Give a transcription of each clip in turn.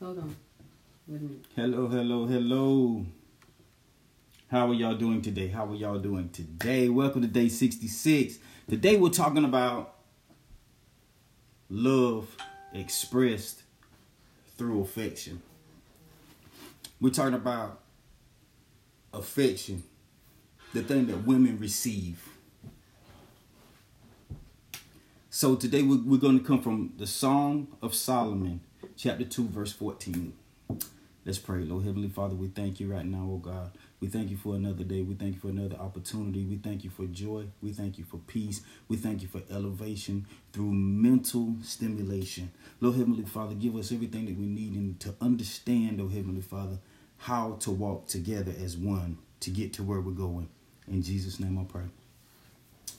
Hello, hello, hello. How are y'all doing today? How are y'all doing today? Welcome to day 66. Today we're talking about love expressed through affection. We're talking about affection, the thing that women receive. So today we're going to come from the Song of Solomon, chapter 2, verse 14. Let's pray. Lord Heavenly Father, we thank you right now, oh God. We thank you for another day. We thank you for another opportunity. We thank you for joy. We thank you for peace. We thank you for elevation through mental stimulation. Lord Heavenly Father, give us everything that we need and to understand, oh Heavenly Father, how to walk together as one to get to where we're going. In Jesus' name I pray.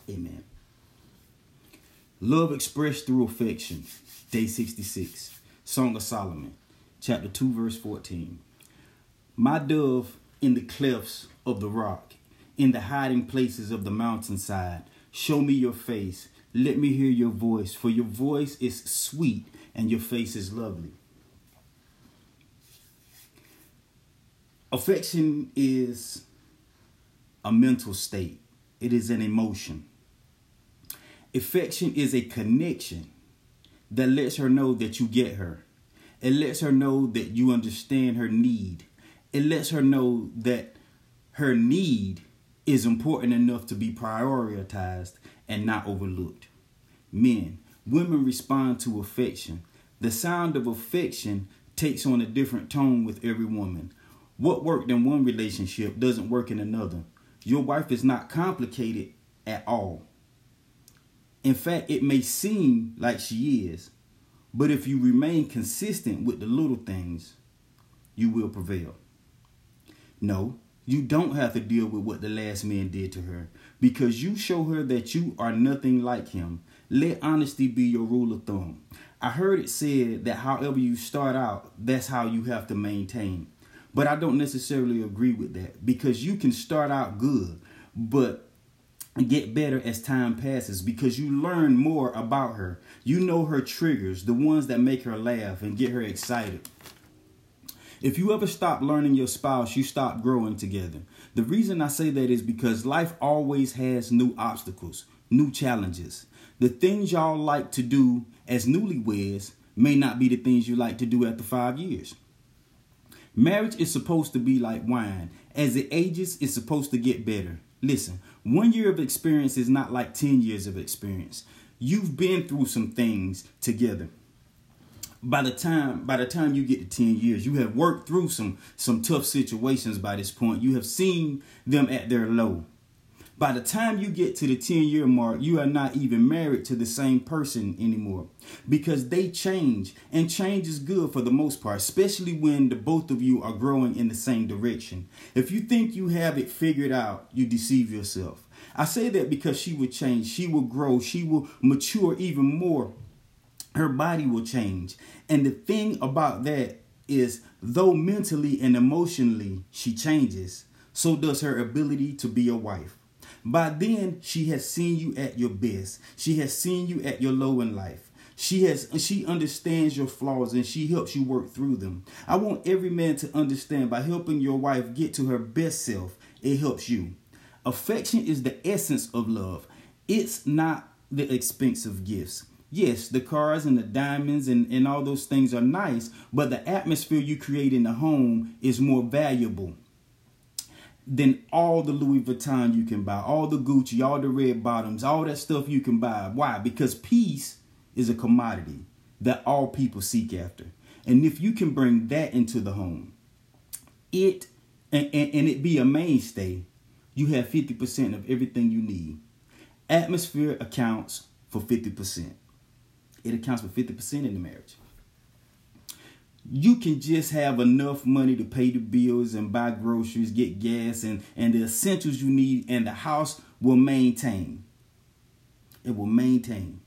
Amen. Love expressed through affection. Day 66. Song of Solomon, chapter 2, verse 14. My dove in the clefts of the rock, in the hiding places of the mountainside, show me your face. Let me hear your voice, for your voice is sweet and your face is lovely. Affection is a mental state, it is an emotion. Affection is a connection that lets her know that you get her. It lets her know that you understand her need. It lets her know that her need is important enough to be prioritized and not overlooked. Men, women respond to affection. The sound of affection takes on a different tone with every woman. What worked in one relationship doesn't work in another. Your wife is not complicated at all. In fact, it may seem like she is, but if you remain consistent with the little things, you will prevail. No, you don't have to deal with what the last man did to her because you show her that you are nothing like him. Let honesty be your rule of thumb. I heard it said that however you start out, that's how you have to maintain. But I don't necessarily agree with that because you can start out good, but get better as time passes because you learn more about her. You know her triggers, the ones that make her laugh and get her excited. If you ever stop learning your spouse, you stop growing together. The reason I say that is because life always has new obstacles, new challenges. The things y'all like to do as newlyweds may not be the things you like to do after five years. Marriage is supposed to be like wine. As it ages, it's supposed to get better. Listen, one year of experience is not like 10 years of experience. You've been through some things together. By the time by the time you get to 10 years, you have worked through some some tough situations by this point. You have seen them at their low. By the time you get to the 10 year mark, you are not even married to the same person anymore because they change. And change is good for the most part, especially when the both of you are growing in the same direction. If you think you have it figured out, you deceive yourself. I say that because she will change, she will grow, she will mature even more. Her body will change. And the thing about that is, though mentally and emotionally she changes, so does her ability to be a wife. By then, she has seen you at your best. She has seen you at your low in life. She has she understands your flaws and she helps you work through them. I want every man to understand by helping your wife get to her best self, it helps you. Affection is the essence of love. It's not the expensive gifts. Yes, the cars and the diamonds and, and all those things are nice, but the atmosphere you create in the home is more valuable than all the Louis Vuitton you can buy, all the Gucci, all the red bottoms, all that stuff you can buy. Why? Because peace is a commodity that all people seek after. And if you can bring that into the home, it and, and, and it be a mainstay, you have 50% of everything you need. Atmosphere accounts for 50%. It accounts for 50% in the marriage you can just have enough money to pay the bills and buy groceries, get gas, and, and the essentials you need, and the house will maintain. It will maintain.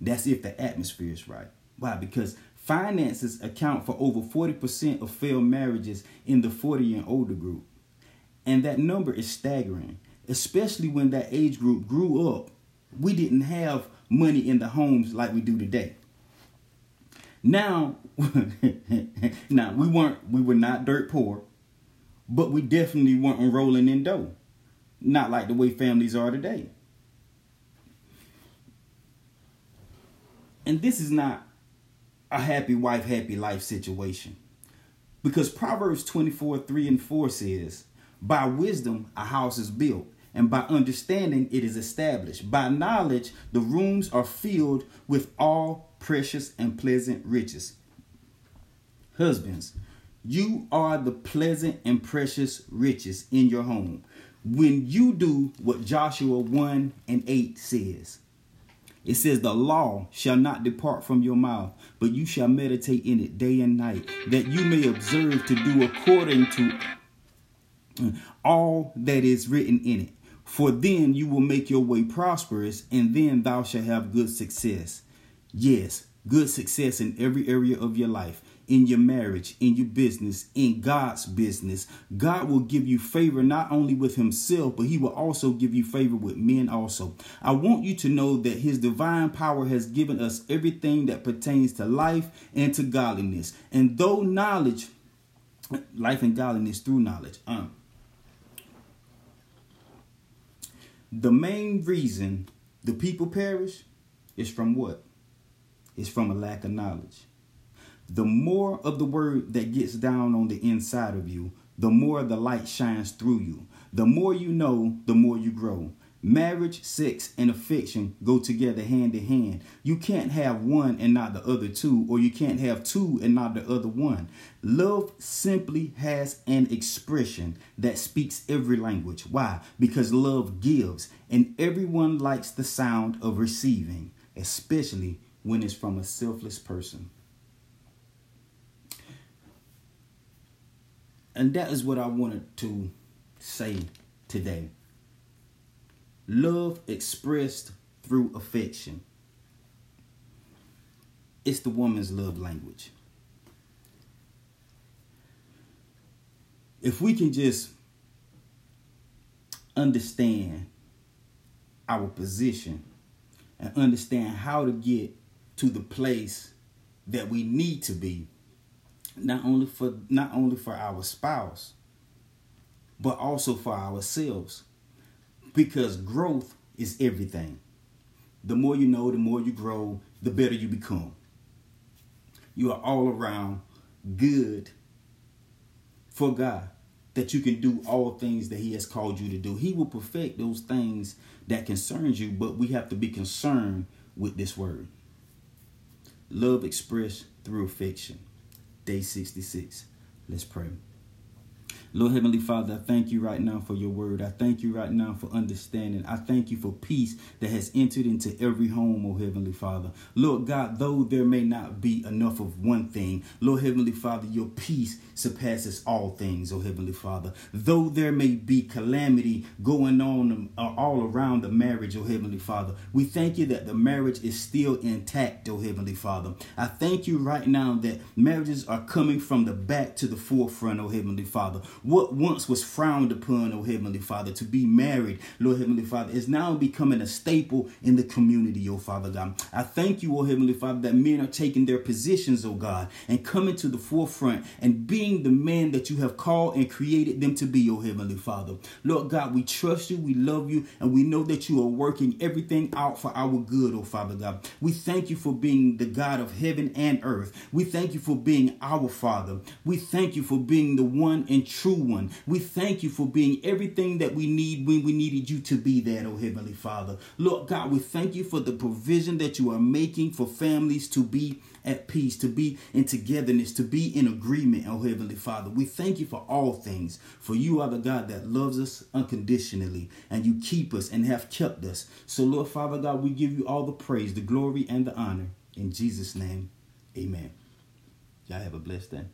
That's if the atmosphere is right. Why? Because finances account for over 40% of failed marriages in the 40 and older group. And that number is staggering, especially when that age group grew up. We didn't have money in the homes like we do today. Now, now we weren't we were not dirt poor, but we definitely weren't rolling in dough. Not like the way families are today. And this is not a happy wife, happy life situation. Because Proverbs 24, 3 and 4 says, By wisdom a house is built, and by understanding it is established. By knowledge the rooms are filled with all precious and pleasant riches. Husbands, you are the pleasant and precious riches in your home when you do what Joshua 1 and 8 says. It says, The law shall not depart from your mouth, but you shall meditate in it day and night, that you may observe to do according to all that is written in it. For then you will make your way prosperous, and then thou shalt have good success. Yes, good success in every area of your life in your marriage, in your business, in God's business. God will give you favor not only with Himself, but He will also give you favor with men also. I want you to know that His divine power has given us everything that pertains to life and to godliness. And though knowledge, life and godliness through knowledge, um, the main reason the people perish is from what? is from a lack of knowledge. The more of the word that gets down on the inside of you, the more the light shines through you. The more you know, the more you grow. Marriage, sex, and affection go together hand in hand. You can't have one and not the other two, or you can't have two and not the other one. Love simply has an expression that speaks every language. Why? Because love gives, and everyone likes the sound of receiving, especially when it's from a selfless person. And that is what I wanted to say today. Love expressed through affection. It's the woman's love language. If we can just understand our position and understand how to get to the place that we need to be not only for not only for our spouse but also for ourselves because growth is everything the more you know the more you grow the better you become you are all around good for God that you can do all things that he has called you to do he will perfect those things that concerns you but we have to be concerned with this word Love expressed through affection. Day 66. Let's pray. Lord Heavenly Father, I thank you right now for your word. I thank you right now for understanding. I thank you for peace that has entered into every home, oh Heavenly Father. Lord God, though there may not be enough of one thing, Lord Heavenly Father, your peace surpasses all things, oh Heavenly Father. Though there may be calamity going on uh, all around the marriage, oh Heavenly Father, we thank you that the marriage is still intact, oh Heavenly Father. I thank you right now that marriages are coming from the back to the forefront, oh Heavenly Father what once was frowned upon, oh Heavenly Father, to be married, Lord Heavenly Father, is now becoming a staple in the community, oh Father God. I thank you, oh Heavenly Father, that men are taking their positions, oh God, and coming to the forefront and being the man that you have called and created them to be, oh Heavenly Father. Lord God, we trust you, we love you, and we know that you are working everything out for our good, oh Father God. We thank you for being the God of heaven and earth. We thank you for being our Father. We thank you for being the one and true one. We thank you for being everything that we need when we needed you to be that, oh Heavenly Father. Lord God, we thank you for the provision that you are making for families to be at peace, to be in togetherness, to be in agreement, oh Heavenly Father. We thank you for all things, for you are the God that loves us unconditionally, and you keep us and have kept us. So, Lord Father God, we give you all the praise, the glory, and the honor. In Jesus' name, amen. Y'all have a blessed day.